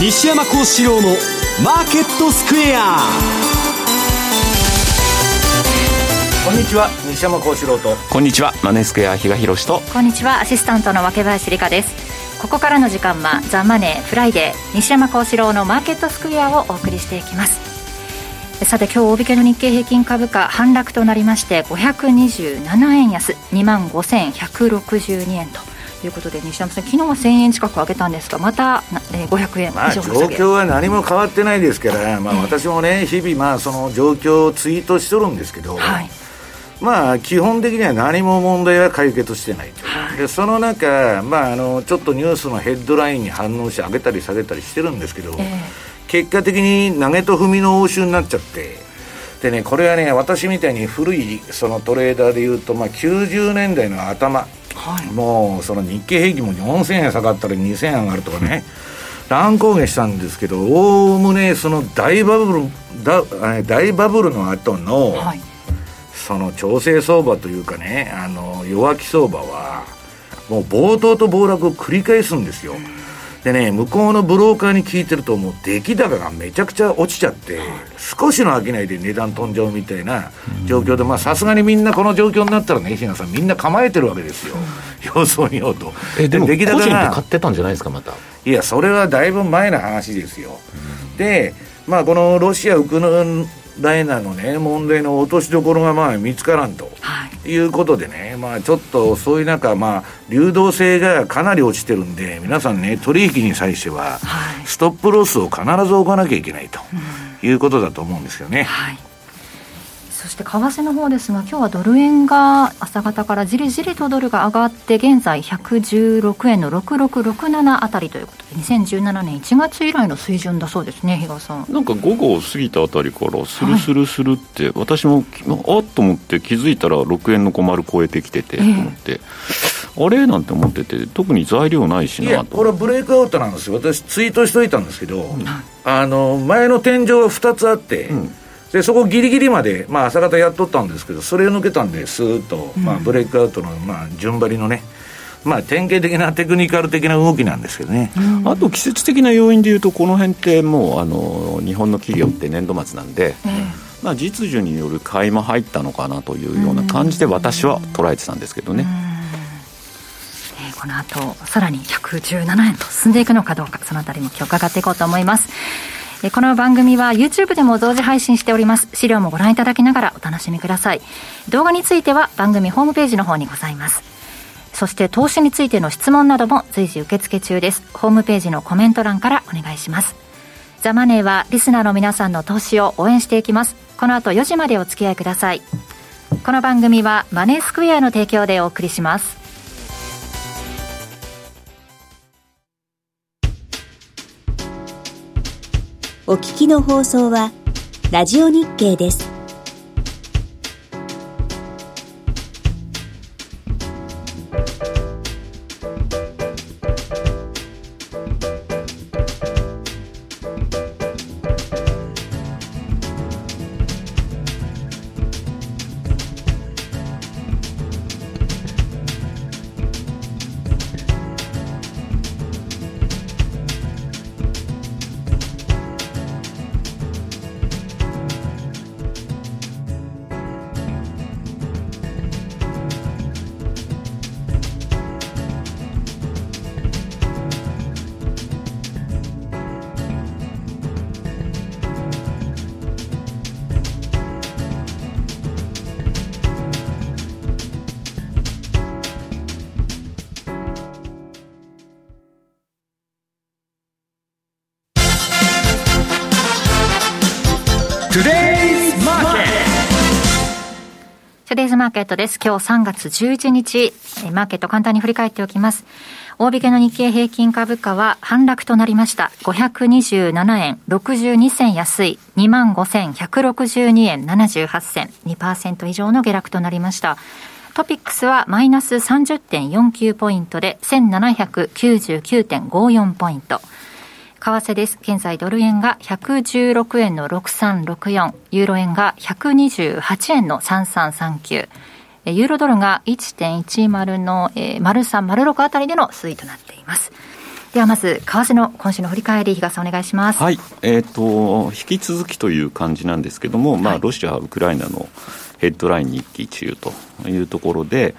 西山孝四郎のマーケットスクエア。こんにちは西山孝四郎と。こんにちはマネースクエア比嘉宏と。こんにちはアシスタントの若林理香です。ここからの時間はザ・マネーフライデー西山孝四郎のマーケットスクエアをお送りしていきます。さて今日大引けの日経平均株価反落となりまして527円安2万5162円とということで西山さん、昨日は1000円近く上げたんですが、また、えー、500円まあ、状況は何も変わってないですから、まあ、私もね、日々、まあ、その状況をツイートしとるんですけど、はい、まあ、基本的には何も問題は解決してないと、はい、でその中、まあ、あのちょっとニュースのヘッドラインに反応して上げたり下げたりしてるんですけど、えー、結果的に投げと踏みの応酬になっちゃって。でね、これはね、私みたいに古いそのトレーダーでいうと、まあ、90年代の頭、はい、もうその日経平均も4000円下がったら2000円上がるとかね、乱高下したんですけど、おおむねその大バブルだ大バブルの後の、はい、その調整相場というかね、あの弱気相場は、もう暴騰と暴落を繰り返すんですよ。うんでね、向こうのブローカーに聞いてると、もう出来高がめちゃくちゃ落ちちゃって、少しの商いで値段飛んじゃうみたいな状況で、まあさすがにみんなこの状況になったらね、石川さん、みんな構えてるわけですよ、様子を見ようと。えでも、出来高が買ってたんじゃないですか、また？いや、それはだいぶ前の話ですよ。で、まあ、このロシア、ウクライナのね、問題の落としどころがまあ見つからんと、はい、いうことでね、まあちょっとそういう中、まあ流動性がかなり落ちてるんで、皆さんね、取引に際しては、ストップロスを必ず置かなきゃいけないということだと思うんですよね。はいそして為替の方ですが、今日はドル円が朝方からじりじりとドルが上がって、現在116円の6667あたりということで、2017年1月以来の水準だそうですね、比嘉さん。なんか午後を過ぎたあたりから、スルスルスルって、はい、私もあっと思って、気づいたら6円の小丸超えてきてて、と思って。あれなんて思ってて、特に材料ないしなと。これはブレイクアウトなんですよ、私、ツイートしといたんですけど、うん、あの前の天井は2つあって、うんでそこギリギリまで、まあ、朝方やっとったんですけどそれを抜けたんですーっと、まあ、ブレイクアウトの、まあ、順張りのねまあ、典型的なテクニカル的な動きなんですけどね、あと季節的な要因でいうと、この辺ってもうあの日本の企業って年度末なんで、まあ、実需による買いも入ったのかなというような感じで、私は捉えてたんですけどね。えー、この後さらに117円と進んでいくのかどうか、そのあたりも今日伺っていこうと思います。この番組は YouTube でも同時配信しております。資料もご覧いただきながらお楽しみください。動画については番組ホームページの方にございます。そして投資についての質問なども随時受付中です。ホームページのコメント欄からお願いします。ザ・マネーはリスナーの皆さんの投資を応援していきます。この後4時までお付き合いください。この番組はマネースクエアの提供でお送りします。お聞きの放送は、ラジオ日経です。マーケットです。今日3月11日、マーケット簡単に振り返っておきます。大引けの日経平均株価は反落となりました。527円62銭安い25,162円78銭2%以上の下落となりました。トピックスはマイナス30.49ポイントで1799.54ポイント。為替です。現在ドル円が116円の6364、ユーロ円が128円の3339、ユーロドルが1.10の、えー、0306あたりでの推移となっています。ではまず、為替の今週の振り返り、比嘉さんお願いします。はい。えっ、ー、と、引き続きという感じなんですけども、まあ、ロシア、ウクライナのヘッドラインに一喜一憂というところで、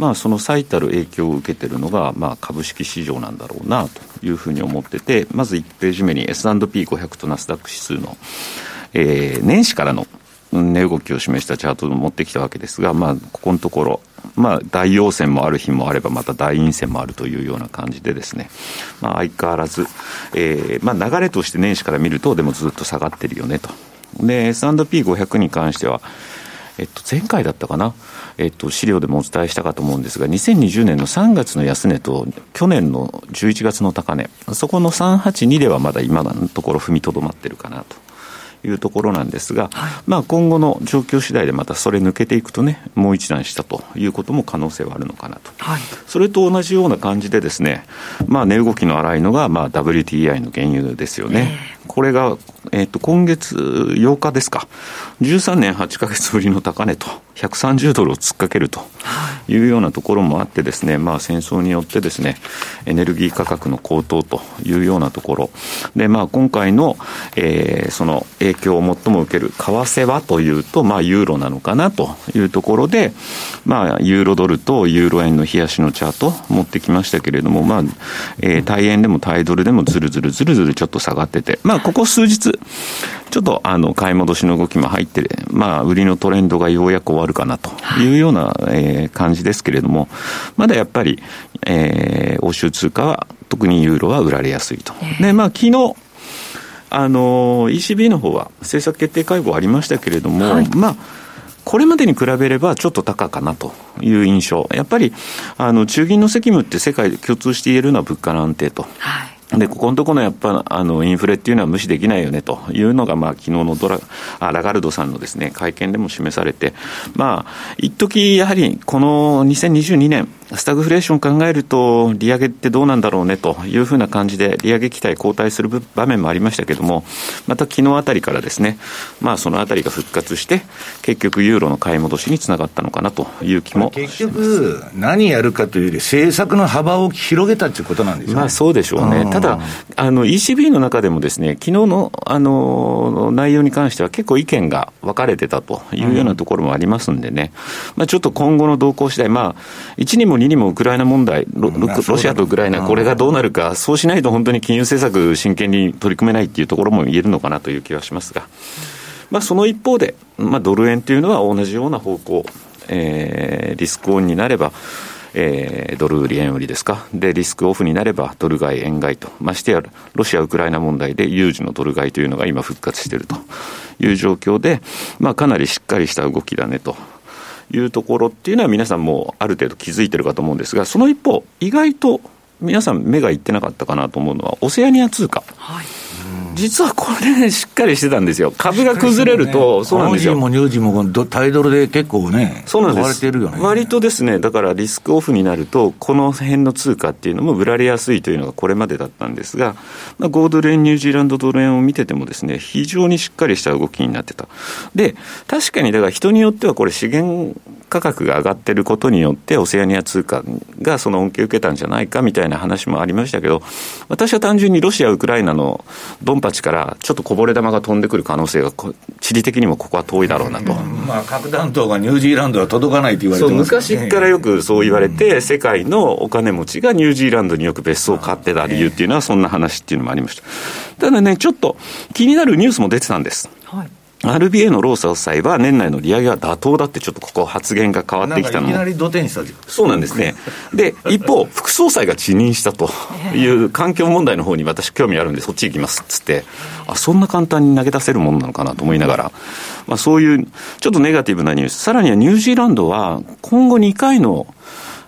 まあ、その最たる影響を受けているのが、まあ、株式市場なんだろうなというふうに思ってて、まず1ページ目に S&P500 とナスダック指数の、えー、年始からの値動きを示したチャートを持ってきたわけですが、まあ、ここのところ、まあ、大陽線もある日もあれば、また大陰線もあるというような感じでですね、まあ、相変わらず、えー、まあ、流れとして年始から見ると、でもずっと下がってるよねと。で、S&P500 に関しては、えっと、前回だったかな、えっと、資料でもお伝えしたかと思うんですが、2020年の3月の安値と、去年の11月の高値、そこの382ではまだ今のところ踏みとどまってるかなと。いうところなんですが、はい、まあ今後の状況次第でまたそれ抜けていくとね、もう一段したということも可能性はあるのかなと。はい、それと同じような感じでですね、まあ値動きの荒いのが、まあ WTI の原油ですよね。えーこれが、えっ、ー、と、今月8日ですか。13年8か月ぶりの高値と、130ドルを突っかけるというようなところもあってですね、まあ戦争によってですね、エネルギー価格の高騰というようなところ。で、まあ今回の、えー、その影響を最も受ける為替はというと、まあユーロなのかなというところで、まあユーロドルとユーロ円の冷やしのチャート持ってきましたけれども、まあ、えー、対円でも対ドルでもずるずるずるずるちょっと下がってて、まあここ数日、ちょっとあの買い戻しの動きも入って、まあ、売りのトレンドがようやく終わるかなというような、えー、感じですけれども、まだやっぱり、えー、欧州通貨は、特にユーロは売られやすいと。で、まあ、昨日あの ECB の方は政策決定会合ありましたけれども、はい、まあ、これまでに比べればちょっと高かなという印象。やっぱり、あの、中銀の責務って世界で共通して言えるのは物価の安定と。はいで、ここのところのやっぱ、あの、インフレっていうのは無視できないよねというのが、まあ、昨日のドラ、あラガルドさんのですね、会見でも示されて、まあ、一時やはり、この2022年、スタグフレーション考えると、利上げってどうなんだろうねというふうな感じで、利上げ期待後退する場面もありましたけれども、また昨日あたりからですね、まあそのあたりが復活して、結局ユーロの買い戻しにつながったのかなという気も結局、何やるかというより、政策の幅を広げたということなんですよね。まあそうでしょうね。ただ、あの ECB の中でもですね、昨日のあの内容に関しては結構意見が分かれてたというようなところもありますんでね、まあちょっと今後の動向次第、まあ1にも2にもウクライナ問題ロ、ロシアとウクライナ、これがどうなるか、そうしないと本当に金融政策、真剣に取り組めないっていうところも言えるのかなという気はしますが、まあ、その一方で、まあ、ドル円というのは同じような方向、えー、リスクオンになれば、えー、ドル売り円売りですか？で、リスクオフになればドル買い円買いと。ましてや、ロシア・ウクライナ問題で有事のドル買いというのが今復活しているという状況で、まあかなりしっかりした動きだねというところっていうのは皆さんもある程度気づいてるかと思うんですが、その一方、意外と皆さん目がいってなかったかなと思うのは、オセアニア通貨。はい実はこれ、ね、しっかりしてたんですよ。株が崩れると、そうなんですよ。も乳児もタイドルで結構ね、そうなんです。ね、割とですね、だからリスクオフになると、この辺の通貨っていうのも売られやすいというのがこれまでだったんですが、まあ、5ドル円、ニュージーランドドル円を見ててもですね、非常にしっかりした動きになってた。で、確かにだから人によってはこれ資源価格が上がってることによって、オセアニア通貨がその恩恵を受けたんじゃないかみたいな話もありましたけど、私は単純にロシア、ウクライナのドンパチからちょっとこぼれ球が飛んでくる可能性が、地理的にもここは遠いだろうなと。まあ、核弾頭がニュージーランドは届かないと言われてます、ね、昔からよくそう言われて、世界のお金持ちがニュージーランドによく別荘を買ってた理由っていうのは、そんな話っていうのもありました。ただね、ちょっと気になるニュースも出てたんです。はい RBA のロー総裁は年内の利上げは妥当だってちょっとここ発言が変わってきたのいきなり土手にしたそうなんですね。で、一方、副総裁が辞任したという環境問題の方に私興味あるんでそっち行きますっつって、あ、そんな簡単に投げ出せるものなのかなと思いながら、まあそういうちょっとネガティブなニュース、さらにはニュージーランドは今後2回の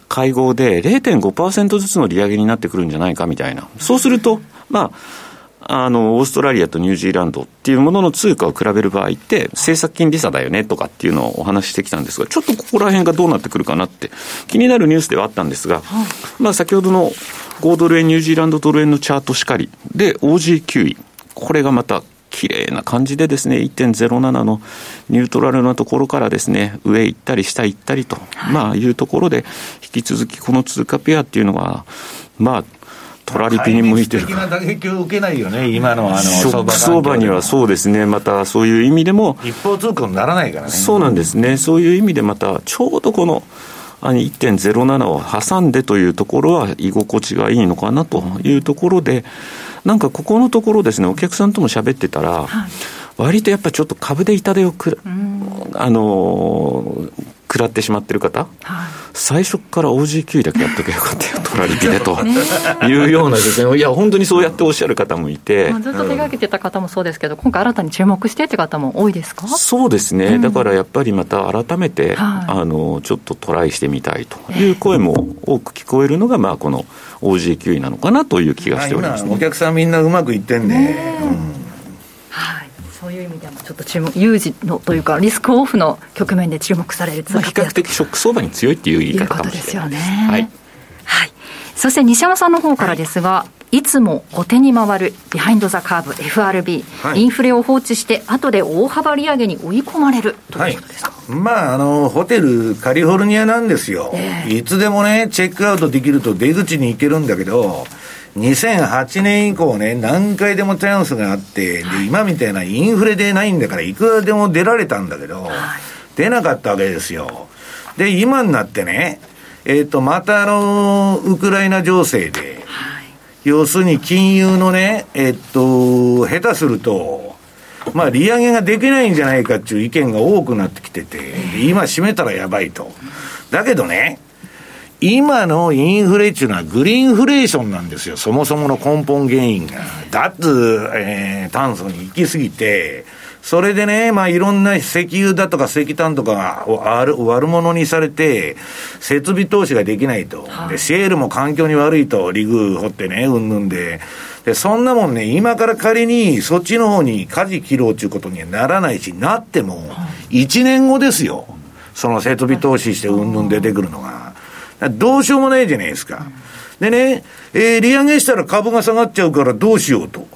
会合で0.5%ずつの利上げになってくるんじゃないかみたいな。そうすると、まあ、あの、オーストラリアとニュージーランドっていうものの通貨を比べる場合って、政策金利差だよねとかっていうのをお話ししてきたんですが、ちょっとここら辺がどうなってくるかなって気になるニュースではあったんですが、まあ先ほどの5ドル円、ニュージーランドドル円のチャートしかり、で、OG9 位。これがまた綺麗な感じでですね、1.07のニュートラルなところからですね、上行ったり下行ったりと、まあいうところで、引き続きこの通貨ペアっていうのは、まあ、トラリピに向いてる。的な打撃を受けないよね、今のあのショック相場にはそうですね、またそういう意味でも、一方通行にならないからね。そうなんですね、そういう意味でまた、ちょうどこの、1.07を挟んでというところは居心地がいいのかなというところで、なんかここのところですね、お客さんとも喋ってたら、割とやっぱりちょっと株で痛手をく、あの食らってしまってる方、はい、最初から OG9 だけやっとけばよかったよ、トラリピでというようなですね、いや、本当にそうやっておっしゃる方もいて、まあ、ずっと手がけてた方もそうですけど、今回、新たに注目してって方も多いですか？そうですね、うん、だからやっぱりまた改めて、はい、あのちょっとトライしてみたいと。いう声も多く聞こえるのが、まあ、この OG9 なのかなという気がしております、ね、お客さんみんなうまくいってんで、ね、うんいう意味でもちょっと注目、有事のというか、リスクオフの局面で注目される通貨比較的ショック相場に強いっていう言い方かもしれないですよね。はい、はい、そして西山さんの方からですが、はい。いつも後手に回るビハインド・ザ・カーブ FRB、はい、インフレを放置して後で大幅利上げに追い込まれる。ということですか、はい、まああのホテルカリフォルニアなんですよ、えー、いつでもねチェックアウトできると出口に行けるんだけど2008年以降ね、何回でもチャンスがあって、で、今みたいなインフレでないんだから、いくらでも出られたんだけど、出なかったわけですよ。で、今になってね、えっ、ー、と、またあの、ウクライナ情勢で、要するに金融のね、えっ、ー、と、下手すると、まあ、利上げができないんじゃないかっていう意見が多くなってきてて、今閉めたらやばいと。だけどね、今のインフレっていうのはグリーンフレーションなんですよ、そもそもの根本原因が。脱、えー、炭素に行き過ぎて、それでね、まあいろんな石油だとか石炭とかが悪悪者にされて、設備投資ができないと。で、シェールも環境に悪いと、リグ掘ってね、うんぬんで。で、そんなもんね、今から仮にそっちの方に舵切ろうということにはならないし、なっても、1年後ですよ。その設備投資してうんぬん出てくるのが。どうしようもないじゃないですか。でね、えー、利上げしたら株が下がっちゃうからどうしようと。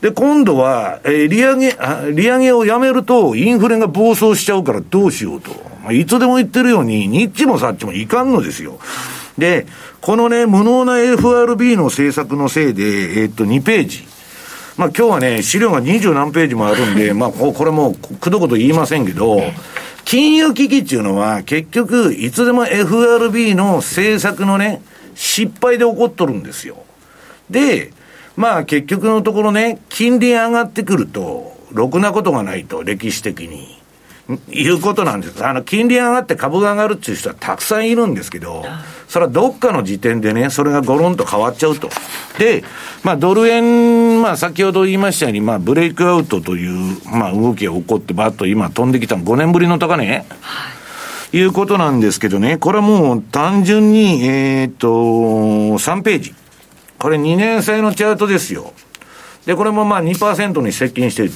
で、今度は、えー、利上げ、利上げをやめると、インフレが暴走しちゃうからどうしようと。まあ、いつでも言ってるように、ニッチもサッチもいかんのですよ。で、このね、無能な FRB の政策のせいで、えー、っと、2ページ。まあ今日はね、資料が二十何ページもあるんで、まあこれもくどこと言いませんけど、金融危機っていうのは、結局、いつでも FRB の政策のね、失敗で起こっとるんですよ。で、まあ結局のところね、金利上がってくると、ろくなことがないと、歴史的に。いうことなんです。あの、金利上がって株が上がるっていう人はたくさんいるんですけど、それはどっかの時点でね、それがゴロンと変わっちゃうと。で、まあ、ドル円、まあ、先ほど言いましたように、まあ、ブレイクアウトという、まあ、動きが起こって、バッと今飛んできたの、5年ぶりの高値、はい、いうことなんですけどね、これはもう単純に、えっ、と、3ページ。これ2年債のチャートですよ。で、これもまあ2%に接近している。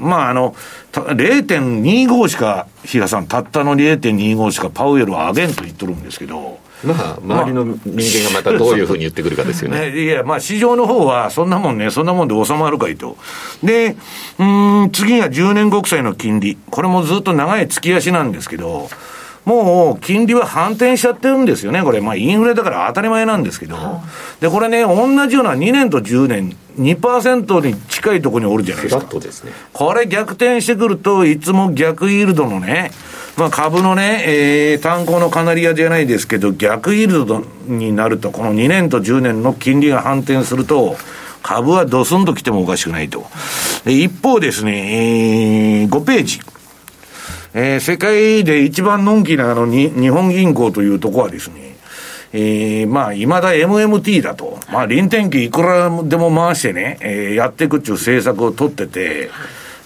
まあ、あの、0.25しか、比嘉さん、たったの0.25しかパウエルは上げんと言っとるんですけど、まあ、周りの人間がまたどういうふうに言ってくるかですよね。ね いや、まあ、市場の方は、そんなもんね、そんなもんで収まるかいと。で、うん、次が10年国債の金利。これもずっと長い月足なんですけど、もう金利は反転しちゃってるんですよね、これ、まあ、インフレだから当たり前なんですけど、でこれね、同じような2年と10年、2%に近いところにおるじゃないですか。すね、これ逆転してくると、いつも逆イールドのね、まあ、株のね、えー、炭鉱のカナリアじゃないですけど、逆イールドになると、この2年と10年の金利が反転すると、株はドスンと来てもおかしくないと。一方ですね、えー、5ページ。えー、世界で一番のんきなあのに日本銀行というとこはですね、えー、まあ、いまだ MMT だと。まあ、臨転機いくらでも回してね、えー、やっていくっていう政策を取ってて、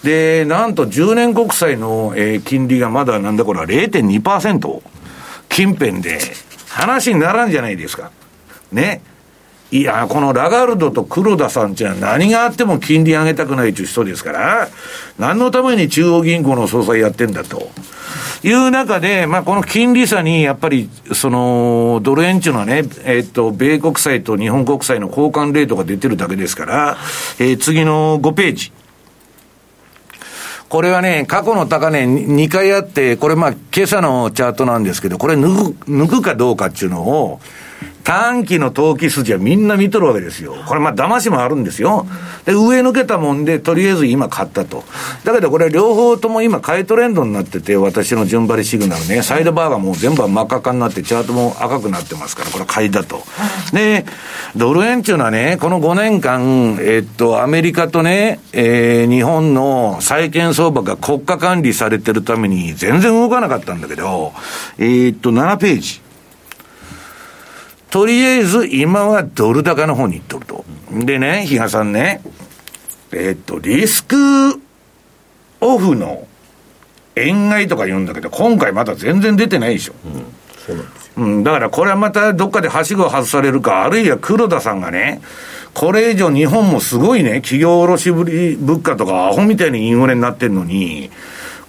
で、なんと10年国債の、えー、金利がまだなんだこれは0.2%近辺で話にならんじゃないですか。ね。いや、このラガルドと黒田さんっていうのは何があっても金利上げたくないという人ですから、何のために中央銀行の総裁やってんだと。いう中で、まあ、この金利差に、やっぱり、その、ドル円っていうのはね、えっと、米国債と日本国債の交換レートが出てるだけですから、えー、次の5ページ。これはね、過去の高値2回あって、これまあ、今朝のチャートなんですけど、これ抜く、抜くかどうかっていうのを、短期の投機筋はみんな見とるわけですよ。これまあ騙しもあるんですよ。で、上抜けたもんで、とりあえず今買ったと。だけどこれ両方とも今買いトレンドになってて、私の順張りシグナルね、サイドバーがもう全部真っ赤っかになって、チャートも赤くなってますから、これ買いだと。で、ドル円っていうのはね、この5年間、えっと、アメリカとね、えー、日本の債券相場が国家管理されてるために全然動かなかったんだけど、えー、っと、7ページ。とりあえず今はドル高の方に行っとると。でね、比嘉さんね、えー、っと、リスクオフの円買いとか言うんだけど、今回まだ全然出てないでしょ。うん、そうなんですよ。うん、だからこれはまたどっかではしご外されるか、あるいは黒田さんがね、これ以上日本もすごいね、企業卸売物価とかアホみたいにインフレになってんのに、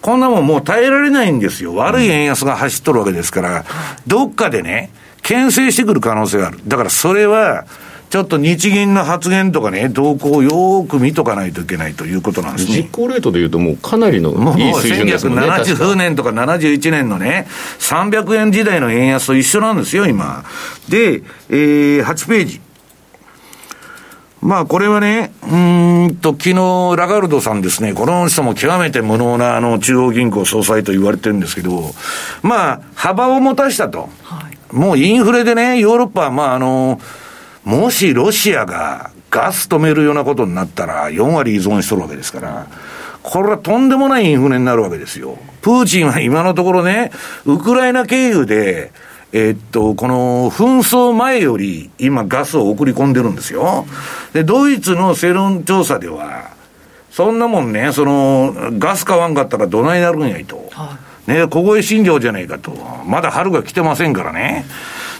こんなもんもう耐えられないんですよ。悪い円安が走っとるわけですから、どっかでね、牽制してくる可能性がある。だからそれは、ちょっと日銀の発言とかね、動向をよーく見とかないといけないということなんですね。実行レートでいうと、もうかなりのいい水準ですね。もう1970年とか71年のね、300円時代の円安と一緒なんですよ、今。で、えー、8ページ。まあこれはね、うんと、昨日ラガルドさんですね、この人も極めて無能なあの中央銀行総裁と言われてるんですけど、まあ、幅を持たしたと。はい、もうインフレでね、ヨーロッパはまああの、もしロシアがガス止めるようなことになったら、4割依存しとるわけですから、これはとんでもないインフレになるわけですよ。プーチンは今のところね、ウクライナ経由で、え、っと、この紛争前より今ガスを送り込んでるんですよ。で、ドイツの世論調査では、そんなもんね、その、ガス買わんかったらどないなるんやいと。はい、ね、凍え心情じゃないかと。まだ春が来てませんからね。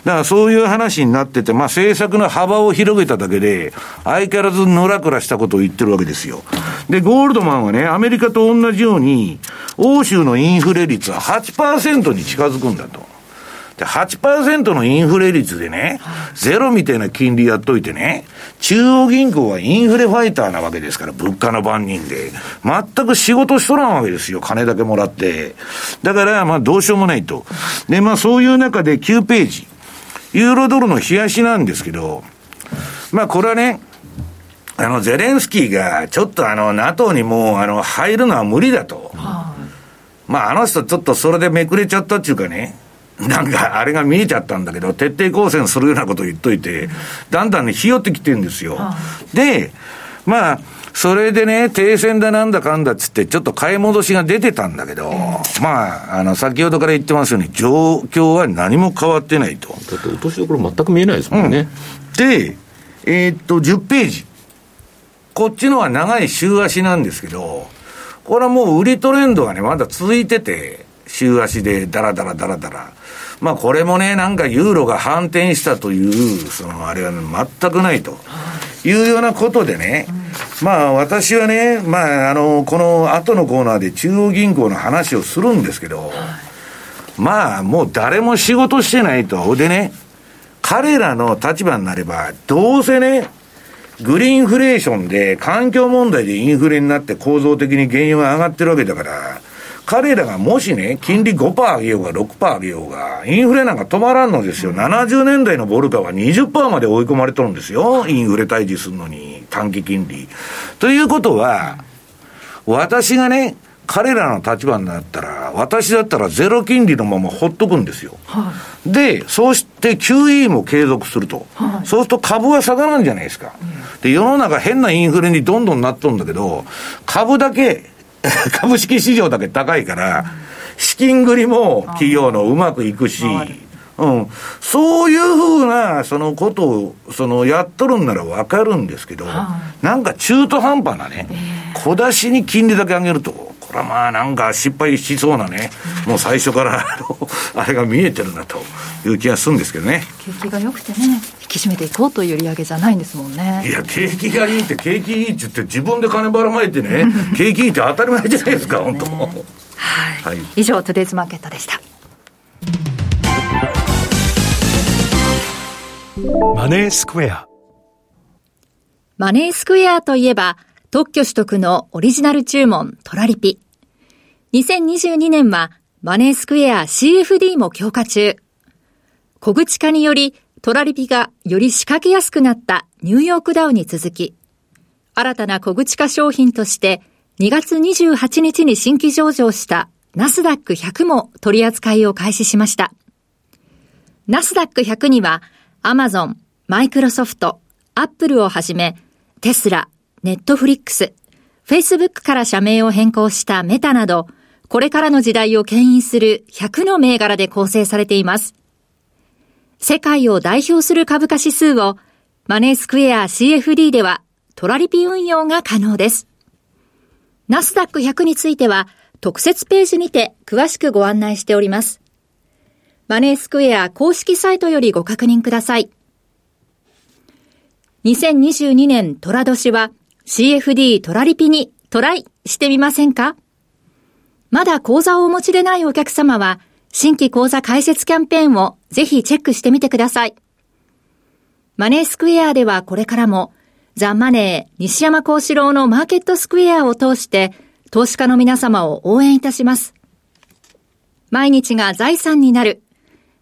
だからそういう話になってて、まあ政策の幅を広げただけで、相変わらずぬらくらしたことを言ってるわけですよ。で、ゴールドマンはね、アメリカと同じように、欧州のインフレ率は8%に近づくんだと。で、8%のインフレ率でね、ゼロみたいな金利やっといてね、中央銀行はインフレファイターなわけですから、物価の番人で。全く仕事しとらんわけですよ、金だけもらって。だから、まあどうしようもないと。で、まあそういう中で9ページ。ユーロドルの冷やしなんですけど、まあこれはね、あの、ゼレンスキーが、ちょっとあの、NATO にもう、あの、入るのは無理だと。まあ、あの人ちょっとそれでめくれちゃったっていうかね、なんかあれが見えちゃったんだけど、徹底抗戦するようなことを言っといて、だんだんね、ひよってきてるんですよ。で、まあ、それでね、停戦だなんだかんだっつって、ちょっと買い戻しが出てたんだけど、まあ、あの、先ほどから言ってますように、状況は何も変わってないと。だって落としどころ全く見えないですもんね。うん、で、えー、っと、10ページ。こっちのは長い週足なんですけど、これはもう売りトレンドがね、まだ続いてて、週足でダラダラダラダラ。まあこれもね、なんかユーロが反転したという、そのあれは、ね、全くないと。い。うようなことでね、まあ私はね、まああの、この後のコーナーで中央銀行の話をするんですけど、まあもう誰も仕事してないと。でね、彼らの立場になれば、どうせね、グリーンフレーションで環境問題でインフレになって構造的に原油が上がってるわけだから、彼らがもしね、金利5%上げようが6%上げようが、インフレなんか止まらんのですよ。70年代のボルカは20%まで追い込まれとるんですよ。インフレ退治するのに、短期金利。ということは、私がね、彼らの立場になったら、私だったらゼロ金利のままほっとくんですよ。はい、で、そうして QE も継続すると。はい、そうすると株は下がらんじゃないですか。で、世の中変なインフレにどんどんなっとるんだけど、株だけ 株式市場だけ高いから、資金繰りも企業のうまくいくし、うん、そういうふうな、そのことを、その、やっとるんならわかるんですけど、なんか中途半端なね、小出しに金利だけ上げると、これはまあなんか失敗しそうなね、もう最初から あれが見えてるなという気がするんですけどね。景気が良くてね、引き締めていこうという利上げじゃないんですもんね。いや、景気がいいって、景気いいって言って、自分で金ばらまいてね、景気いいって当たり前じゃないですか、すね、本当。はい、はい。以上、トゥデイズマーケットでした。マネースクエア。マネースクエアといえば、特許取得のオリジナル注文トラリピ。2022年はマネースクエア CFD も強化中。小口化によりトラリピがより仕掛けやすくなったニューヨークダウに続き、新たな小口化商品として2月28日に新規上場したナスダック100も取り扱いを開始しました。ナスダック100にはアマゾン、マイクロソフト、アップルをはじめテスラ、ネットフリックス、フェイスブックから社名を変更したメタなどこれからの時代を牽引する100の銘柄で構成されています。世界を代表する株価指数をマネースクエア CFD ではトラリピ運用が可能です。ナスダック100については特設ページにて詳しくご案内しております。マネースクエア公式サイトよりご確認ください。2022年トラ年は CFD トラリピにトライしてみませんか？まだ講座をお持ちでないお客様は、新規講座開設キャンペーンをぜひチェックしてみてください。マネースクエアではこれからも、ザ・マネー西山幸四郎のマーケットスクエアを通して、投資家の皆様を応援いたします。毎日が財産になる、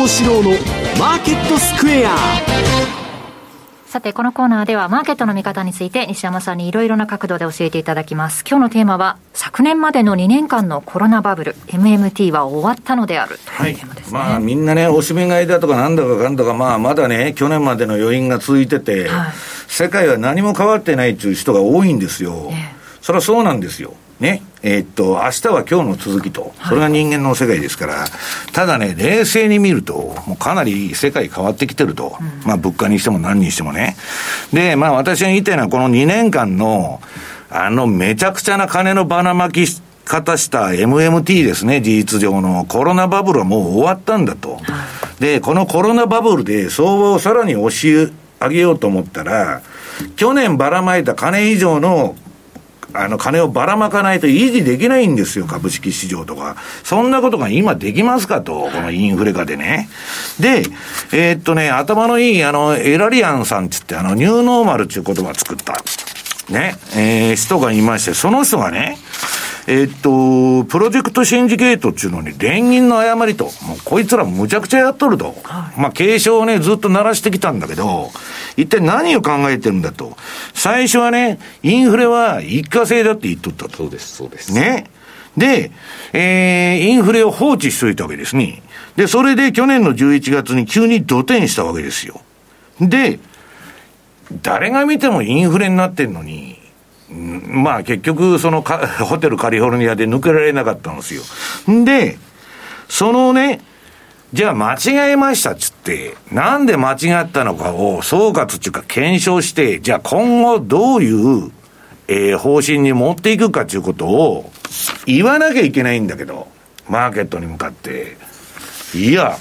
幸四郎のマーケットスクエアさて、このコーナーではマーケットの見方について西山さんにいろいろな角度で教えていただきます。今日のテーマは、昨年までの2年間のコロナバブル、MMT は終わったのであるというテーマですね。はい、まあみんなね、おしめ買いだとかなんだかかんだか、まあまだね、去年までの余韻が続いてて、はい、世界は何も変わってないという人が多いんですよ。えそれはそうなんですよ。ね。えー、っと、明日は今日の続きと、それが人間の世界ですから、はい、ただね、冷静に見ると、もうかなり世界変わってきてると、うん、まあ物価にしても何にしてもね。で、まあ私が言いたいのは、この2年間の、あの、めちゃくちゃな金のばらまき方した MMT ですね、事実上のコロナバブルはもう終わったんだと。で、このコロナバブルで相場をさらに押し上げようと思ったら、去年ばらまいた金以上のあの、金をばらまかないと維持できないんですよ、株式市場とか。そんなことが今できますかと、このインフレ化でね。で、えー、っとね、頭のいい、あの、エラリアンさんつって、あの、ニューノーマルっていう言葉を作った、ね、えー、人がいまして、その人がね、えー、っと、プロジェクトシンジケートっていうのに連銀の誤りと、もうこいつらむちゃくちゃやっとると。はい、まあ、警鐘をね、ずっと鳴らしてきたんだけど、一体何を考えてるんだと。最初はね、インフレは一過性だって言っとったと。そうです、そうです。ね。で、えー、インフレを放置しといたわけですね。で、それで去年の11月に急に土転したわけですよ。で、誰が見てもインフレになってんのに、まあ結局、そのか ホテルカリフォルニアで抜けられなかったんですよ。で、そのね、じゃあ間違えましたっつって、なんで間違ったのかを総括っていうか検証して、じゃあ今後どういう、えー、方針に持っていくかっていうことを言わなきゃいけないんだけど、マーケットに向かって。いや、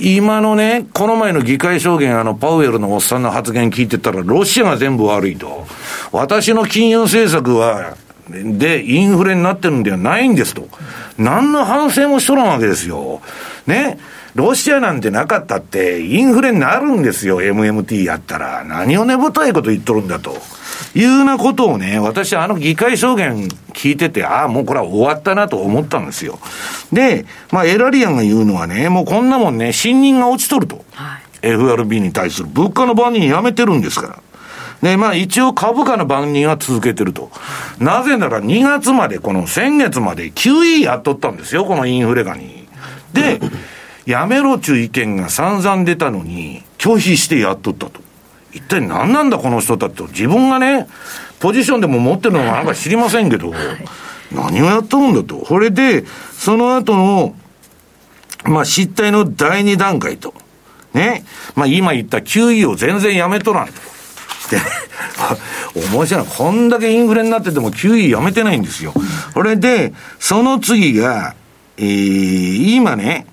今のね、この前の議会証言、あの、パウエルのおっさんの発言聞いてたら、ロシアが全部悪いと。私の金融政策は、でインフレになってるんではないんですと。何の反省もしとらんわけですよ。ね。ロシアなんてなかったって、インフレになるんですよ、MMT やったら。何をねぶたいこと言っとるんだと。いうようなことをね、私あの議会証言聞いてて、ああ、もうこれは終わったなと思ったんですよ。で、まあエラリアンが言うのはね、もうこんなもんね、信任が落ちとると。はい、FRB に対する物価の番人やめてるんですから。で、まあ一応株価の番人は続けてると。なぜなら2月まで、この先月まで QE やっとったんですよ、このインフレガに。で、やめろちゅう意見が散々出たのに、拒否してやっとったと。一体何なんだこの人たちと。自分がね、ポジションでも持ってるのかなんか知りませんけど、何をやっとるんだと。これで、その後の、まあ失態の第二段階と。ね。まあ今言った QE を全然やめとらんと。で、面白い。こんだけインフレになってても QE やめてないんですよ。これで、その次が、えー、今ね、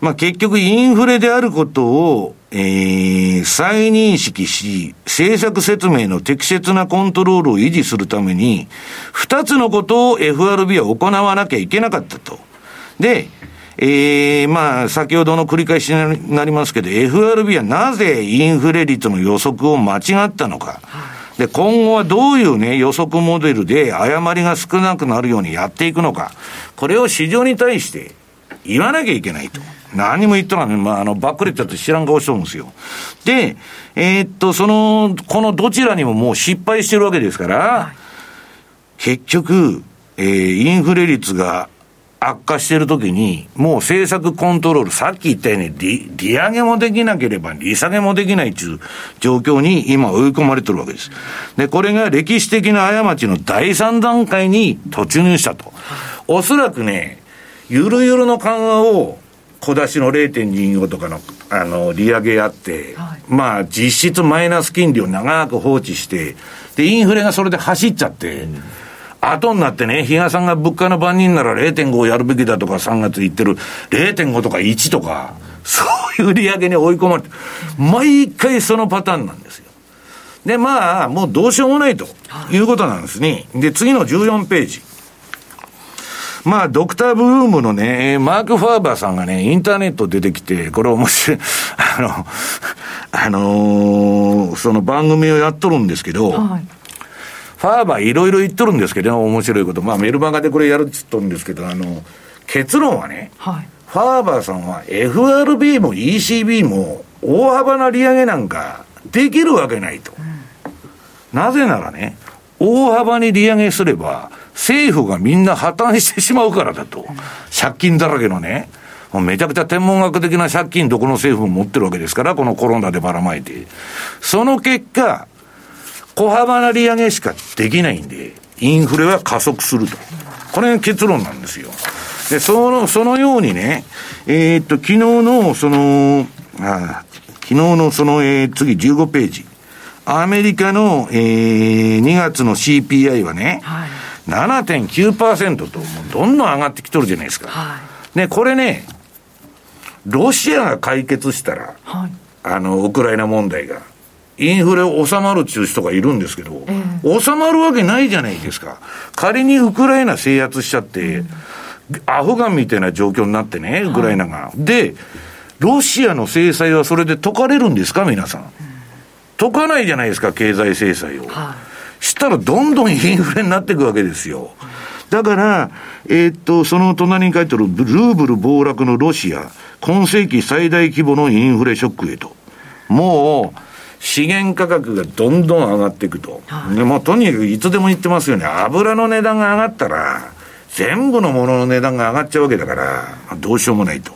まあ結局インフレであることを、えー、再認識し、政策説明の適切なコントロールを維持するために、二つのことを FRB は行わなきゃいけなかったと。で、えー、まあ、先ほどの繰り返しになりますけど、FRB はなぜインフレ率の予測を間違ったのか。で、今後はどういうね、予測モデルで誤りが少なくなるようにやっていくのか。これを市場に対して言わなきゃいけないと。何も言っとらんまあ、あの、ばっくりってって知らん顔しとるんですよ。で、えー、っと、その、このどちらにももう失敗してるわけですから、はい、結局、えー、インフレ率が悪化してるときに、もう政策コントロール、さっき言ったように利、利上げもできなければ利下げもできないという状況に今追い込まれてるわけです。で、これが歴史的な過ちの第三段階に突入したと。おそらくね、ゆるゆるの緩和を小出しの0.25とかの、あの、利上げやって、はい、まあ、実質マイナス金利を長く放置して、で、インフレがそれで走っちゃって、うん後になってね、比嘉さんが物価の番人なら0.5やるべきだとか3月言ってる0.5とか1とか、そういう利上げに追い込まれて、毎回そのパターンなんですよ。で、まあ、もうどうしようもないということなんですね。で、次の14ページ。まあ、ドクターブルームのね、マーク・ファーバーさんがね、インターネット出てきて、これ面白い、あの、あのー、その番組をやっとるんですけど、はいファーバーいろいろ言っとるんですけど、面白いこと。まあメルマガでこれやるっつっとるんですけど、あの、結論はね、はい、ファーバーさんは FRB も ECB も大幅な利上げなんかできるわけないと。うん、なぜならね、大幅に利上げすれば、政府がみんな破綻してしまうからだと。借金だらけのね。めちゃくちゃ天文学的な借金どこの政府も持ってるわけですから、このコロナでばらまいて。その結果、小幅な利上げしかできないんで、インフレは加速すると。これが結論なんですよ。で、その、そのようにね、えー、っと、昨日の、その、あ昨日のその、えー、次15ページ。アメリカの、えー、2月の CPI はね、はい、7.9%と、もうどんどん上がってきとるじゃないですか。はい、ね、これね、ロシアが解決したら、はい、あの、ウクライナ問題が、インフレ収まるっていう人がいるんですけど、うん、収まるわけないじゃないですか。仮にウクライナ制圧しちゃって、うん、アフガンみたいな状況になってね、ウクライナが。はい、で、ロシアの制裁はそれで解かれるんですか、皆さん。解かないじゃないですか、経済制裁を。はい、したらどんどんインフレになっていくわけですよ。だから、えー、っと、その隣に書いてある、ルーブル暴落のロシア、今世紀最大規模のインフレショックへと。もう、資源価格がどんどん上がっていくと。でもとにかくいつでも言ってますよね。油の値段が上がったら、全部のものの値段が上がっちゃうわけだから、どうしようもないと。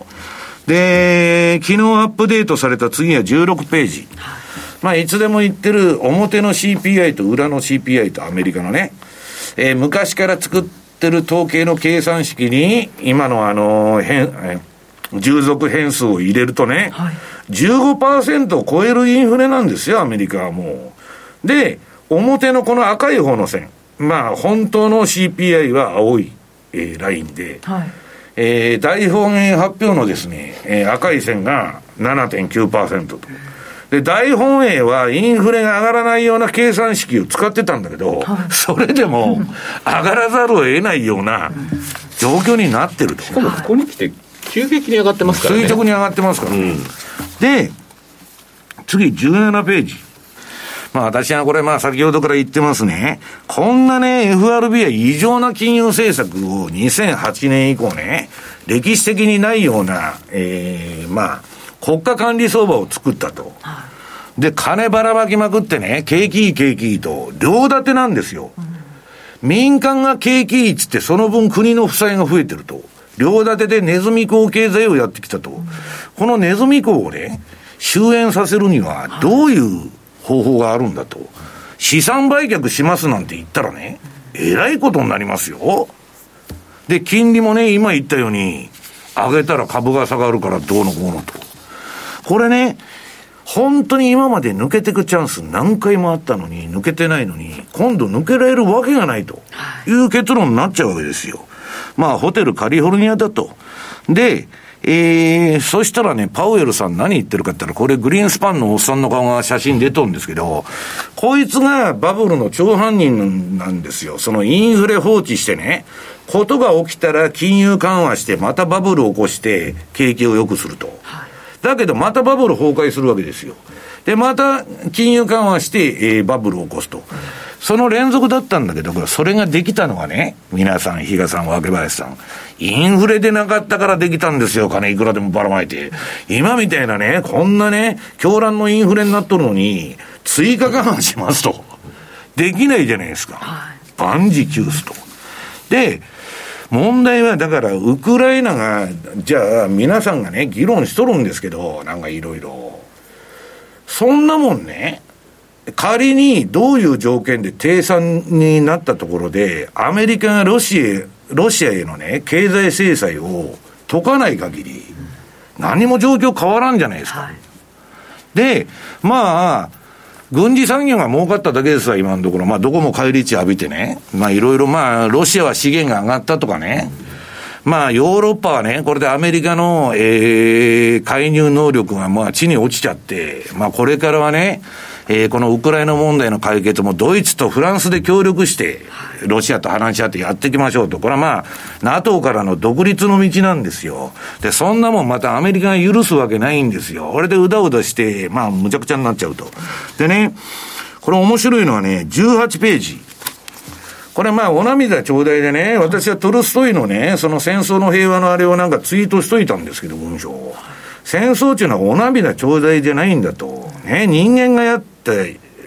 で、昨日アップデートされた次は16ページ。まあ、いつでも言ってる表の CPI と裏の CPI とアメリカのね、えー、昔から作ってる統計の計算式に、今のあの、変、従属変数を入れるとね、はい15%を超えるインフレなんですよ、アメリカはもう。で、表のこの赤い方の線。まあ、本当の CPI は青い、えー、ラインで、はい、えー、大方言発表のですね、えー、赤い線が7.9%と。で、大本営はインフレが上がらないような計算式を使ってたんだけど、それでも上がらざるを得ないような状況になってると。しかもここに来て、急激に上がってますからね。垂直に上がってますから。うん、で、次、17ページ。まあ私はこれまあ先ほどから言ってますね。こんなね、FRB は異常な金融政策を2008年以降ね、歴史的にないような、ええー、まあ、国家管理相場を作ったと。で、金ばらまきまくってね、景気いい景気いいと、両立てなんですよ。民間が景気いいっつって、その分国の負債が増えてると。両立てでネズミ講経済をやってきたと。このネズミ講をね、終焉させるには、どういう方法があるんだと。資産売却しますなんて言ったらね、えらいことになりますよ。で、金利もね、今言ったように、上げたら株が下がるからどうのこうのと。これね、本当に今まで抜けていくチャンス何回もあったのに、抜けてないのに、今度抜けられるわけがないという結論になっちゃうわけですよ。まあ、ホテルカリフォルニアだと。で、えー、そしたらね、パウエルさん何言ってるかって言ったら、これグリーンスパンのおっさんの顔が写真出とるんですけど、こいつがバブルの超犯人なんですよ。そのインフレ放置してね、ことが起きたら金融緩和して、またバブルを起こして、景気を良くすると。だけど、またバブル崩壊するわけですよ。で、また金融緩和して、えー、バブルを起こすと。その連続だったんだけど、それができたのはね、皆さん、比嘉さん、若林さん、インフレでなかったからできたんですよ、金いくらでもばらまいて。今みたいなね、こんなね、狂乱のインフレになっとるのに、追加緩和しますと。できないじゃないですか。万事休すと。で、問題はだから、ウクライナが、じゃあ、皆さんがね、議論しとるんですけど、なんかいろいろ。そんなもんね、仮にどういう条件で停産になったところで、アメリカがロシア、ロシアへのね、経済制裁を解かない限り、何も状況変わらんじゃないですか。はい、で、まあ、軍事産業が儲かっただけですわ、今のところ。まあ、どこも返り血浴びてね。まあ、いろいろ、まあ、ロシアは資源が上がったとかね。まあ、ヨーロッパはね、これでアメリカの、えー、介入能力が、まあ、地に落ちちゃって、まあ、これからはね、えー、このウクライナ問題の解決もドイツとフランスで協力して、ロシアと話し合ってやっていきましょうと。これはまあ、NATO からの独立の道なんですよ。で、そんなもんまたアメリカが許すわけないんですよ。これでうだうだして、まあ、むちゃくちゃになっちゃうと。でね、これ面白いのはね、18ページ。これまあ、お涙頂戴でね、私はトルストイのね、その戦争の平和のあれをなんかツイートしといたんですけど、文章を。戦争っていうのはお涙頂戴じゃないんだと。ね、人間がやって、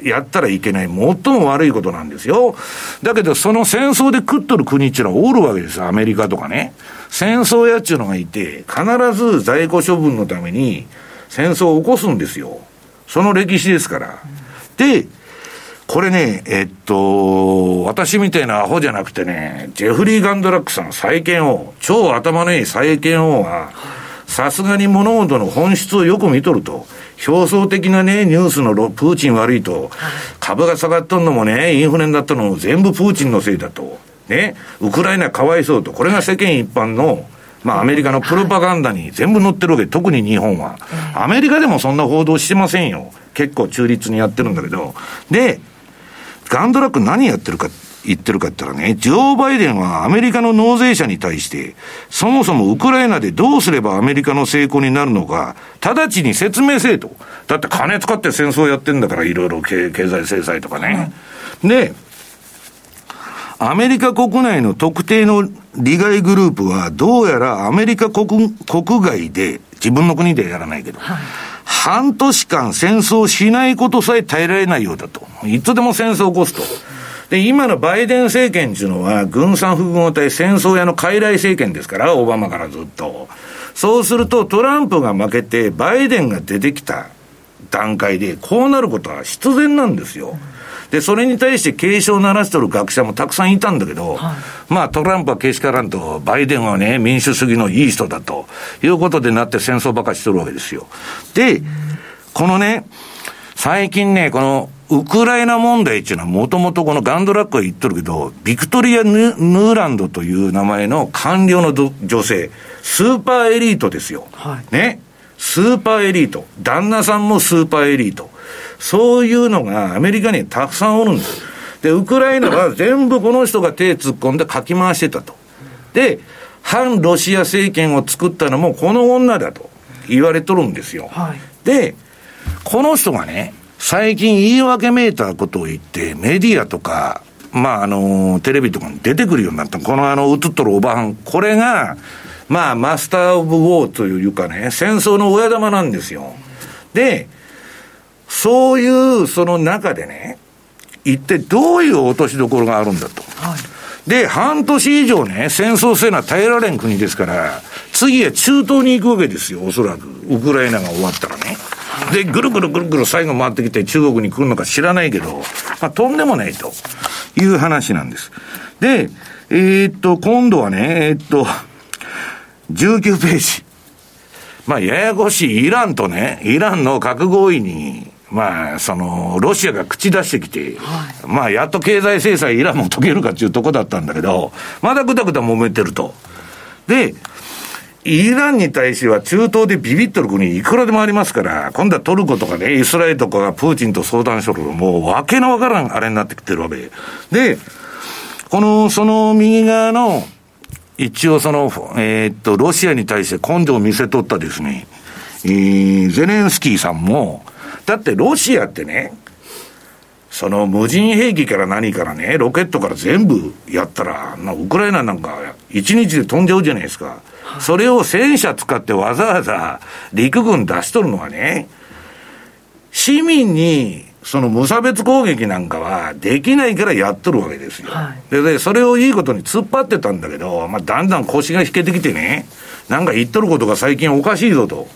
やったらいけない、最も悪いことなんですよ。だけど、その戦争で食っとる国っていうのはおるわけですよ、アメリカとかね。戦争やっちゅうのがいて、必ず在庫処分のために戦争を起こすんですよ。その歴史ですから。で、これね、えっと、私みたいなアホじゃなくてね、ジェフリー・ガンドラックさん、再建王、超頭のいい再建王は、さすがに物事の本質をよく見とると。表層的なね、ニュースのプーチン悪いと、株が下がっとんのもね、インフレになったのも全部プーチンのせいだと。ね、ウクライナかわいそうと。これが世間一般の、まあアメリカのプロパガンダに全部載ってるわけ、特に日本は。アメリカでもそんな報道してませんよ。結構中立にやってるんだけど。で、ガンドラック何やってるか言ってるかって言ったらね、ジョー・バイデンはアメリカの納税者に対して、そもそもウクライナでどうすればアメリカの成功になるのか、直ちに説明せえと。だって金使って戦争やってんだから、いろいろ経済制裁とかね。で、アメリカ国内の特定の利害グループは、どうやらアメリカ国国外で、自分の国でやらないけど、はい、半年間戦争しないことさえ耐えられないようだと。いつでも戦争を起こすと。で、今のバイデン政権っていうのは、軍産複合体戦争屋の傀儡政権ですから、オバマからずっと。そうすると、トランプが負けて、バイデンが出てきた段階で、こうなることは必然なんですよ。で、それに対して警鐘を鳴らしてる学者もたくさんいたんだけど、はい、まあトランプはけしからんと、バイデンはね、民主主義のいい人だということでなって戦争ばかりしてるわけですよ。で、このね、最近ね、このウクライナ問題っていうのはもともとこのガンドラックは言っとるけど、ビクトリア・ヌーランドという名前の官僚の女性、スーパーエリートですよ。はい、ね。スーパーエリート、旦那さんもスーパーエリート、そういうのがアメリカにたくさんおるんです。で、ウクライナは全部この人が手突っ込んでかき回してたと。で、反ロシア政権を作ったのもこの女だと言われとるんですよ。はい、で、この人がね、最近言い訳めいたことを言って、メディアとか、まあ、あの、テレビとかに出てくるようになった。このあの、映っとるおばはん。これが、まあ、マスター・オブ・ウォーというかね、戦争の親玉なんですよ。で、そういう、その中でね、一体どういう落としどころがあるんだと。はい、で、半年以上ね、戦争せな耐えられん国ですから、次は中東に行くわけですよ、おそらく。ウクライナが終わったらね。で、ぐるぐるぐるぐる最後回ってきて中国に来るのか知らないけど、まあ、とんでもないという話なんです。で、えー、っと、今度はね、えー、っと、19ページ。まあ、ややこしいイランとね、イランの核合意に、まあ、その、ロシアが口出してきて、はい、まあ、やっと経済制裁イランも解けるかっていうとこだったんだけど、まだぐたぐた揉めてると。で、イランに対しては中東でビビっとる国いくらでもありますから、今度はトルコとかね、イスラエルとかがプーチンと相談しともうわけのわからんあれになってきてるわけ。で、この、その右側の、一応その、えー、っと、ロシアに対して根性を見せとったですね、えー、ゼレンスキーさんも、だってロシアってね、その無人兵器から何からね、ロケットから全部やったら、ウクライナなんか一日で飛んじゃうじゃないですか。それを戦車使ってわざわざ陸軍出しとるのはね、市民にその無差別攻撃なんかはできないからやっとるわけですよ。はい、でで、それをいいことに突っ張ってたんだけど、まあ、だんだん腰が引けてきてね、なんか言っとることが最近おかしいぞと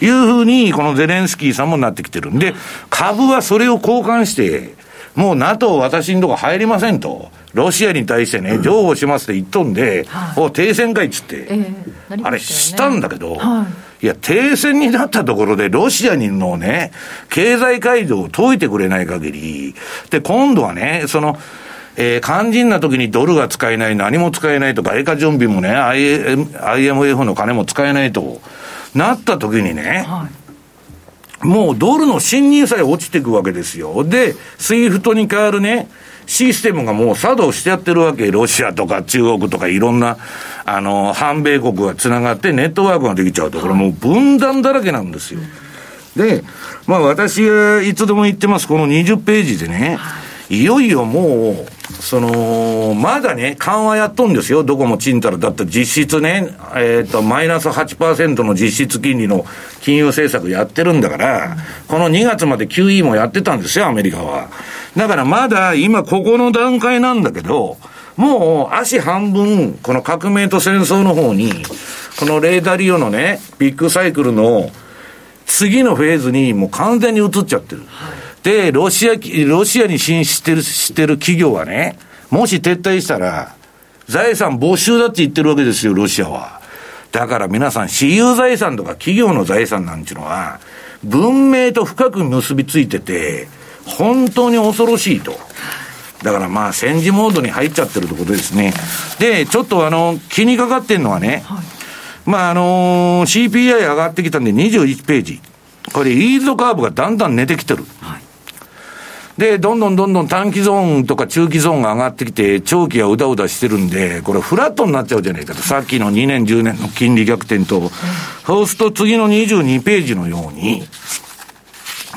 いうふうに、このゼレンスキーさんもなってきてるんで、株はそれを交換して、もう NATO 私のとこ入りませんと。ロシアに対してね、譲歩しますって言っとんで、うん、お停戦会っつって、えーね、あれしたんだけど、はい、いや、停戦になったところで、ロシアにのね、経済街道を解いてくれない限り、で、今度はね、その、えー、肝心な時にドルが使えない、何も使えないと、外貨準備もね、IMF の金も使えないと、なった時にね、はいもうドルの信認さえ落ちていくわけですよ。で、スイフトに代わるね、システムがもう作動してやってるわけ。ロシアとか中国とかいろんな、あの、反米国が繋がってネットワークができちゃうと、これもう分断だらけなんですよ。で、まあ私がいつでも言ってます、この20ページでね、いよいよもう、その、まだね、緩和やっとんですよ。どこもちんたら。だって実質ね、えっ、ー、と、マイナス8%の実質金利の金融政策やってるんだから、この2月まで QE もやってたんですよ、アメリカは。だからまだ今ここの段階なんだけど、もう足半分、この革命と戦争の方に、このレーダーリオのね、ビッグサイクルの次のフェーズにもう完全に移っちゃってる。はいで、ロシア、ロシアに進出してる、してる企業はね、もし撤退したら、財産没収だって言ってるわけですよ、ロシアは。だから皆さん、私有財産とか企業の財産なんていうのは、文明と深く結びついてて、本当に恐ろしいと。だからまあ戦時モードに入っちゃってるってことですね。で、ちょっとあの、気にかかってんのはね、はい、まああのー、CPI 上がってきたんで21ページ。これ、イールドカーブがだんだん寝てきてる。はいで、どんどんどんどん短期ゾーンとか中期ゾーンが上がってきて、長期がうだうだしてるんで、これフラットになっちゃうじゃないかと。さっきの2年、10年の金利逆転と、そうすると次の22ページのように、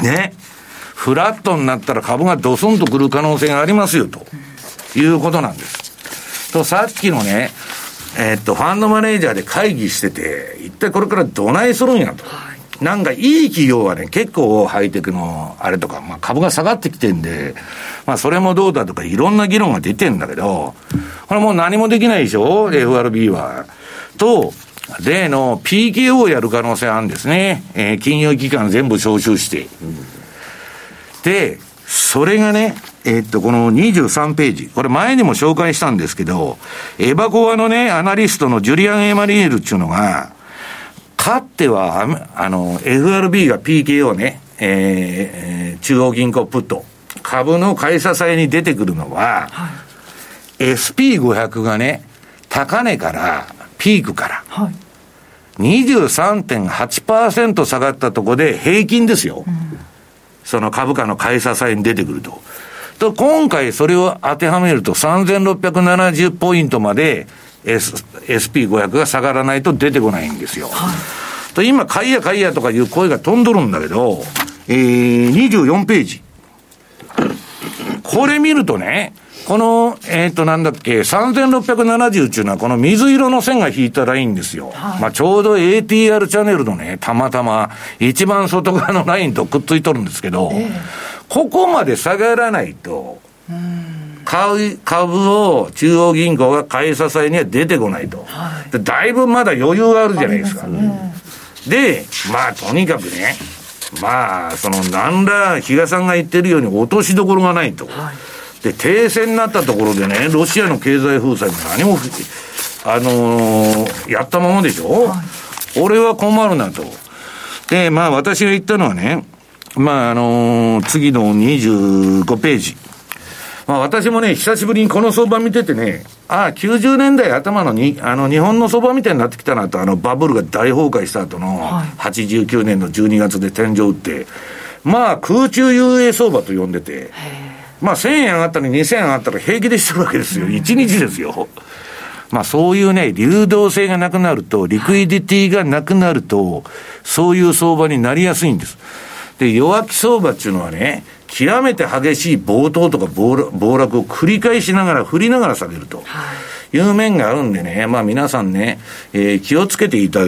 ね、フラットになったら株がドスンとくる可能性がありますよ、ということなんです。と、さっきのね、えー、っと、ファンドマネージャーで会議してて、一体これからどないするんやと。なんかいい企業はね、結構ハイテクのあれとか、まあ株が下がってきてんで、まあそれもどうだとかいろんな議論が出てんだけど、これもう何もできないでしょ ?FRB は。と、例の PKO をやる可能性あるんですね。えー、金融機関全部招集して。で、それがね、えー、っと、この23ページ。これ前にも紹介したんですけど、エバコアのね、アナリストのジュリアン・エマリエルっていうのが、かっては、あの、FRB が PKO ね、えー、中央銀行プット、株の買い支えに出てくるのは、はい、SP500 がね、高値から、ピークから、はい、23.8%下がったところで平均ですよ。うん、その株価の買い支えに出てくると。と、今回それを当てはめると3670ポイントまで S、SP500 が下がらないと出てこないんですよ。はい、と、今、買いや買いやとかいう声が飛んどるんだけど、えー、24ページ。これ見るとね、この、えっ、ー、と、なんだっけ、3670っていうのは、この水色の線が引いたラインですよ。はい、まあ、ちょうど ATR チャンネルのね、たまたま、一番外側のラインとくっついとるんですけど、えー、ここまで下がらないと、買う株を中央銀行が買い支えには出てこないと。はい、だいぶまだ余裕があるじゃないですか。ね、で、まあ、とにかくね、まあ、その、なんら、比嘉さんが言ってるように落としどころがないと。はいで、停戦になったところでね、ロシアの経済封鎖も何も、あのー、やったままでしょ、はい、俺は困るなと。で、まあ私が言ったのはね、まああのー、次の25ページ。まあ私もね、久しぶりにこの相場見ててね、ああ、90年代頭のに、あの、日本の相場みたいになってきたなと、あの、バブルが大崩壊した後の、89年の12月で天井打って、まあ空中遊泳相場と呼んでて、まあ1000円上がったり2000円上がったら平気でしてるわけですよ。1日ですよ。まあそういうね、流動性がなくなると、リクイディティがなくなると、そういう相場になりやすいんです。で、弱気相場っていうのはね、極めて激しい暴騰とか暴落を繰り返しながら、振りながら下げると。い。う面があるんでね、まあ皆さんね、えー、気をつけていた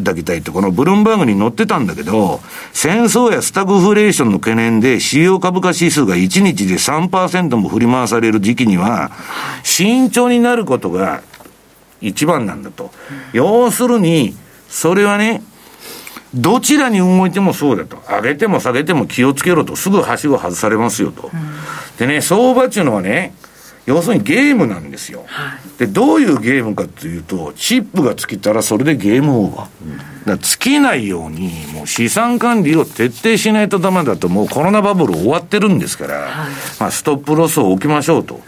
だきたいと、このブルームバーグに載ってたんだけど、戦争やスタグフレーションの懸念で、主要株価指数が1日で3%も振り回される時期には、慎重になることが一番なんだと。要するに、それはね、どちらに動いてもそうだと。上げても下げても気をつけろと。すぐはしご外されますよと。でね、相場っていうのはね、要するにゲームなんですよ、はい、でどういうゲームかというとチップが尽きたらそれでゲームオーバー、うん、だ尽きないようにもう資産管理を徹底しないとダメだともうコロナバブル終わってるんですから、はい、まあ、ストップロスを置きましょうと、うん、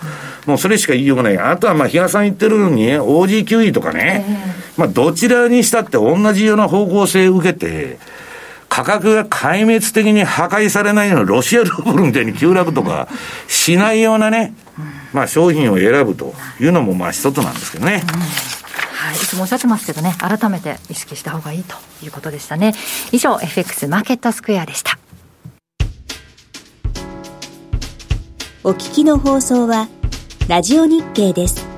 もうそれしか言いようがないあとはまあ比嘉さん言ってるように OG9E とかね、えー、まあどちらにしたって同じような方向性を受けて価格が壊滅的に破壊されないようなロシアルーブルみたいに急落とかしないようなね、まあ、商品を選ぶというのもまあ一つなんですけどね。はい、いつもおっしゃってますけどね、改めて意識した方がいいということでしたね。以上、FX マーケットスクエアでした。お聞きの放送は、ラジオ日経です。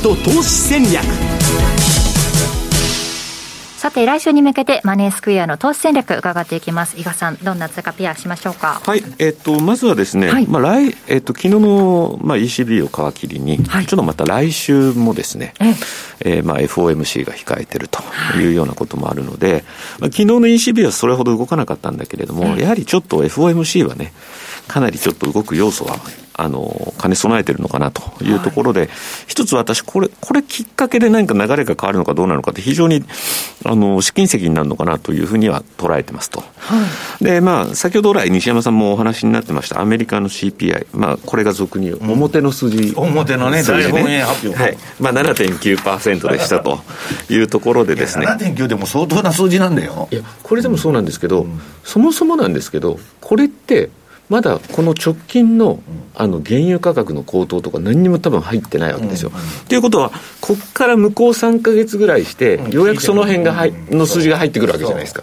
ット投資戦略。さて、来週に向けてマネースクエアの投資戦略伺っていきます。伊賀さん、どんな通貨ペアしましょうか？はい、えっ、と、まずはですね、はい、まあ、来、えっ、と、昨日の、まあ、ECB を皮切りに、はい、ちょっとまた来週もですね、ええ。ー、まあ、FOMC が控えてるとい。うようなこともあるので、まあ、昨日の ECB はそれほど動かなかったんだけれども、やはりちょっと FOMC はね、かなりちょっと動く要素はあの、兼ね備えてるのかなというところで、はい、一つ私、これ、これきっかけで何か流れが変わるのかどうなのかって非常に、あの、試金石になるのかなというふうには捉えてますと。はい、で、まあ、先ほど来西山さんもお話になってました、アメリカの CPI。まあ、これが俗に表の数字、うん、表のね、大本営発表。はい。まあ、7.9%でしたというところでですね。7.9でも相当な数字なんだよ。いや、これでもそうなんですけど、うん、そもそもなんですけど、これって、まだこの直近のあの原油価格の高騰とか何にも多分入ってないわけですよ。と、うん、いうことは、ここから向こう3か月ぐらいして、ようやくその辺がい、の数字が入ってくるわけじゃないですか。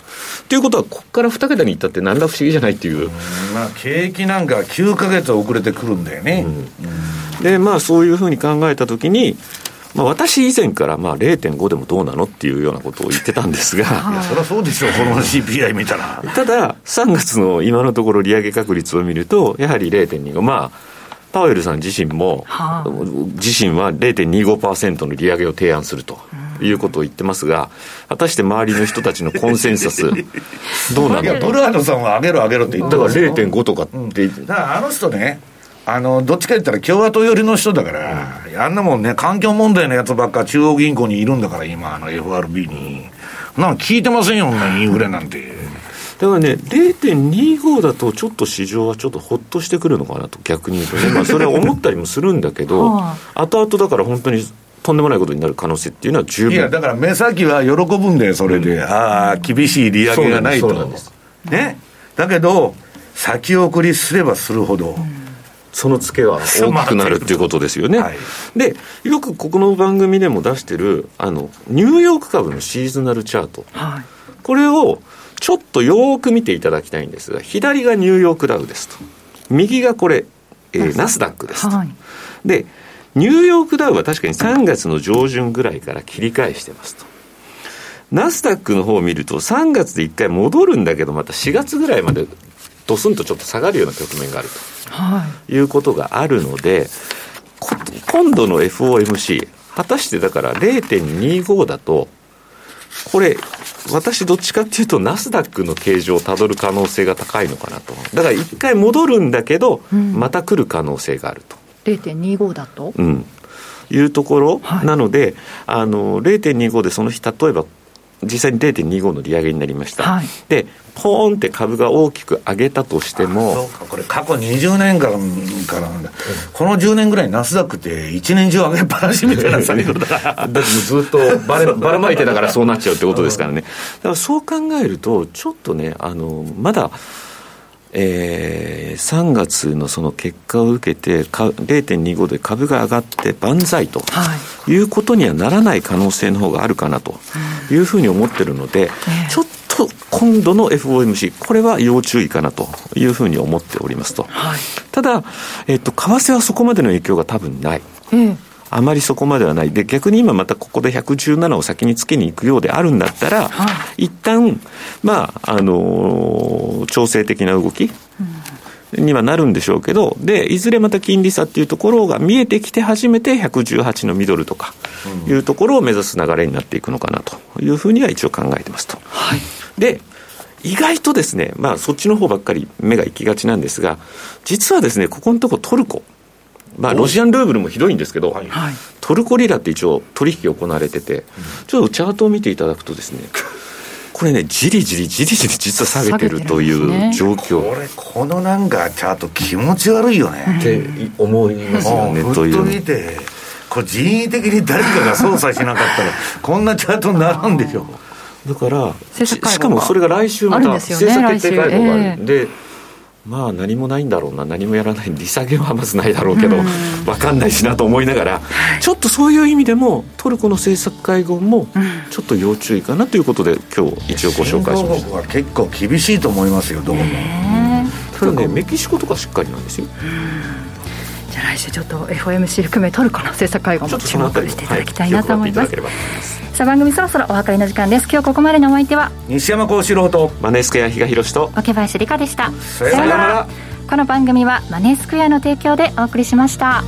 ということは、ここから2桁にいったって何ら不思議じゃないっていう。まあ、景気なんか9か月遅れてくるんだよね。で、まあ、そういうふうに考えたときに、まあ、私以前からまあ0.5でもどうなのっていうようなことを言ってたんですが、いやそりゃそうでしょう、この CPI 見たら。ただ、3月の今のところ利上げ確率を見ると、やはり0.25、まあ、パウエルさん自身も、はあ、自身は0.25%の利上げを提案すると。いうことを言ってますが、果たして周りの人たちのコンセンサス、どうなんだと。ブラードさんは上げろ上げろって言ったから0.5とかって、うん、だからあの人ね、あの、どっちか言ったら共和党寄りの人だから、うん、あんなもんね、環境問題のやつばっか中央銀行にいるんだから、今、あの FRB に。なんか聞いてませんよ、インフレなんて。だからね、0.25だと、ちょっと市場はちょっとほっとしてくるのかなと、逆に言うとね、まあ、それは思ったりもするんだけど、後々だから本当にとんでもないことになる可能性っていうのは十分。いや、だから目先は喜ぶんだよ、それで、うん、ああ、厳しい利上げがないと。ね、だけど、先送りすればするほど、うんそのツケは大きくなるっていうことですよね。はい、で、よくここの番組でも出してる、あの、ニューヨーク株のシーズナルチャート。はい、これを、ちょっとよく見ていただきたいんですが、左がニューヨークダウですと。右がこれ、えー、ナスダックですと。はい、で、ニューヨークダウは確かに3月の上旬ぐらいから切り返してますと。ナスダックの方を見ると、3月で1回戻るんだけど、また4月ぐらいまでドスンとちょっと下がるような局面があると、はい、いうことがあるので、今度の FOMC、果たしてだから0.25だと、これ、私どっちかっていうと、ナスダックの形状をたどる可能性が高いのかなと。だから一回戻るんだけど、うん、また来る可能性があると。0.25だと？うん。いうところ、はい、なので、あの、0.25でその日、例えば実際に0.25の利上げになりました、はい、でポーンって株が大きく上げたとしてもそうか。これ過去20年からからなんだ、この10年ぐらいナスダックって一年中上げっぱなしみたいな作業だ。だってずっとばればらまいてたからそうなっちゃうってことですからね。だからそう考えるとちょっとねあのまだえー、3月のその結果を受けて0.25で株が上がって万歳とい。うことにはならない可能性の方があるかなというふうに思ってるので、ちょっと今度の FOMC これは要注意かなというふうに思っておりますと、はい、ただ、えっと、為替はそこまでの影響が多分ない。うんあまりそこまではない。で、逆に今またここで117を先につけに行くようであるんだったら、はい、一旦、まあ、あのー、調整的な動き、にはなるんでしょうけど、で、いずれまた金利差っていうところが見えてきて初めて118のミドルとかいうところを目指す流れになっていくのかなというふうには一応考えてますと。はい、で、意外とですね、まあそっちの方ばっかり目が行きがちなんですが、実はですね、ここのとこトルコ、まあ、ロシアンルーブルもひどいんですけど、はい、トルコリラって一応取引行われてて、ちょっとチャートを見ていただくとですね、これね、じりじりじりじり実は下げてるという状況、ね、これ、このなんかチャート、気持ち悪いよね。って思いますよね、という。見て、これ、人為的に誰かが操作しなかったら、こんなチャートになるんでしょ。だからしかもそれが来週また政策決定会合があるんで、まあ何もないんだろうな。何もやらない。利下げはまずないだろうけど、分かんないしなと思いながら、ちょっとそういう意味でもトルコの政策会合もちょっと要注意かなということで今日一応ご紹介しました。は結構厳しいと思いますよどこも。ただねメキシコとかしっかりなんですよじゃあ来週ちょっと FOMC 含めトルコの政策会合も注目していただきたいなと思います、はいさあ番組そろそろお別れの時間です。今日ここまでのお相手は西山幸四郎とマネースクエア比嘉宏と桶林理香でした。さようなら。この番組はマネースクエアの提供でお送りしました。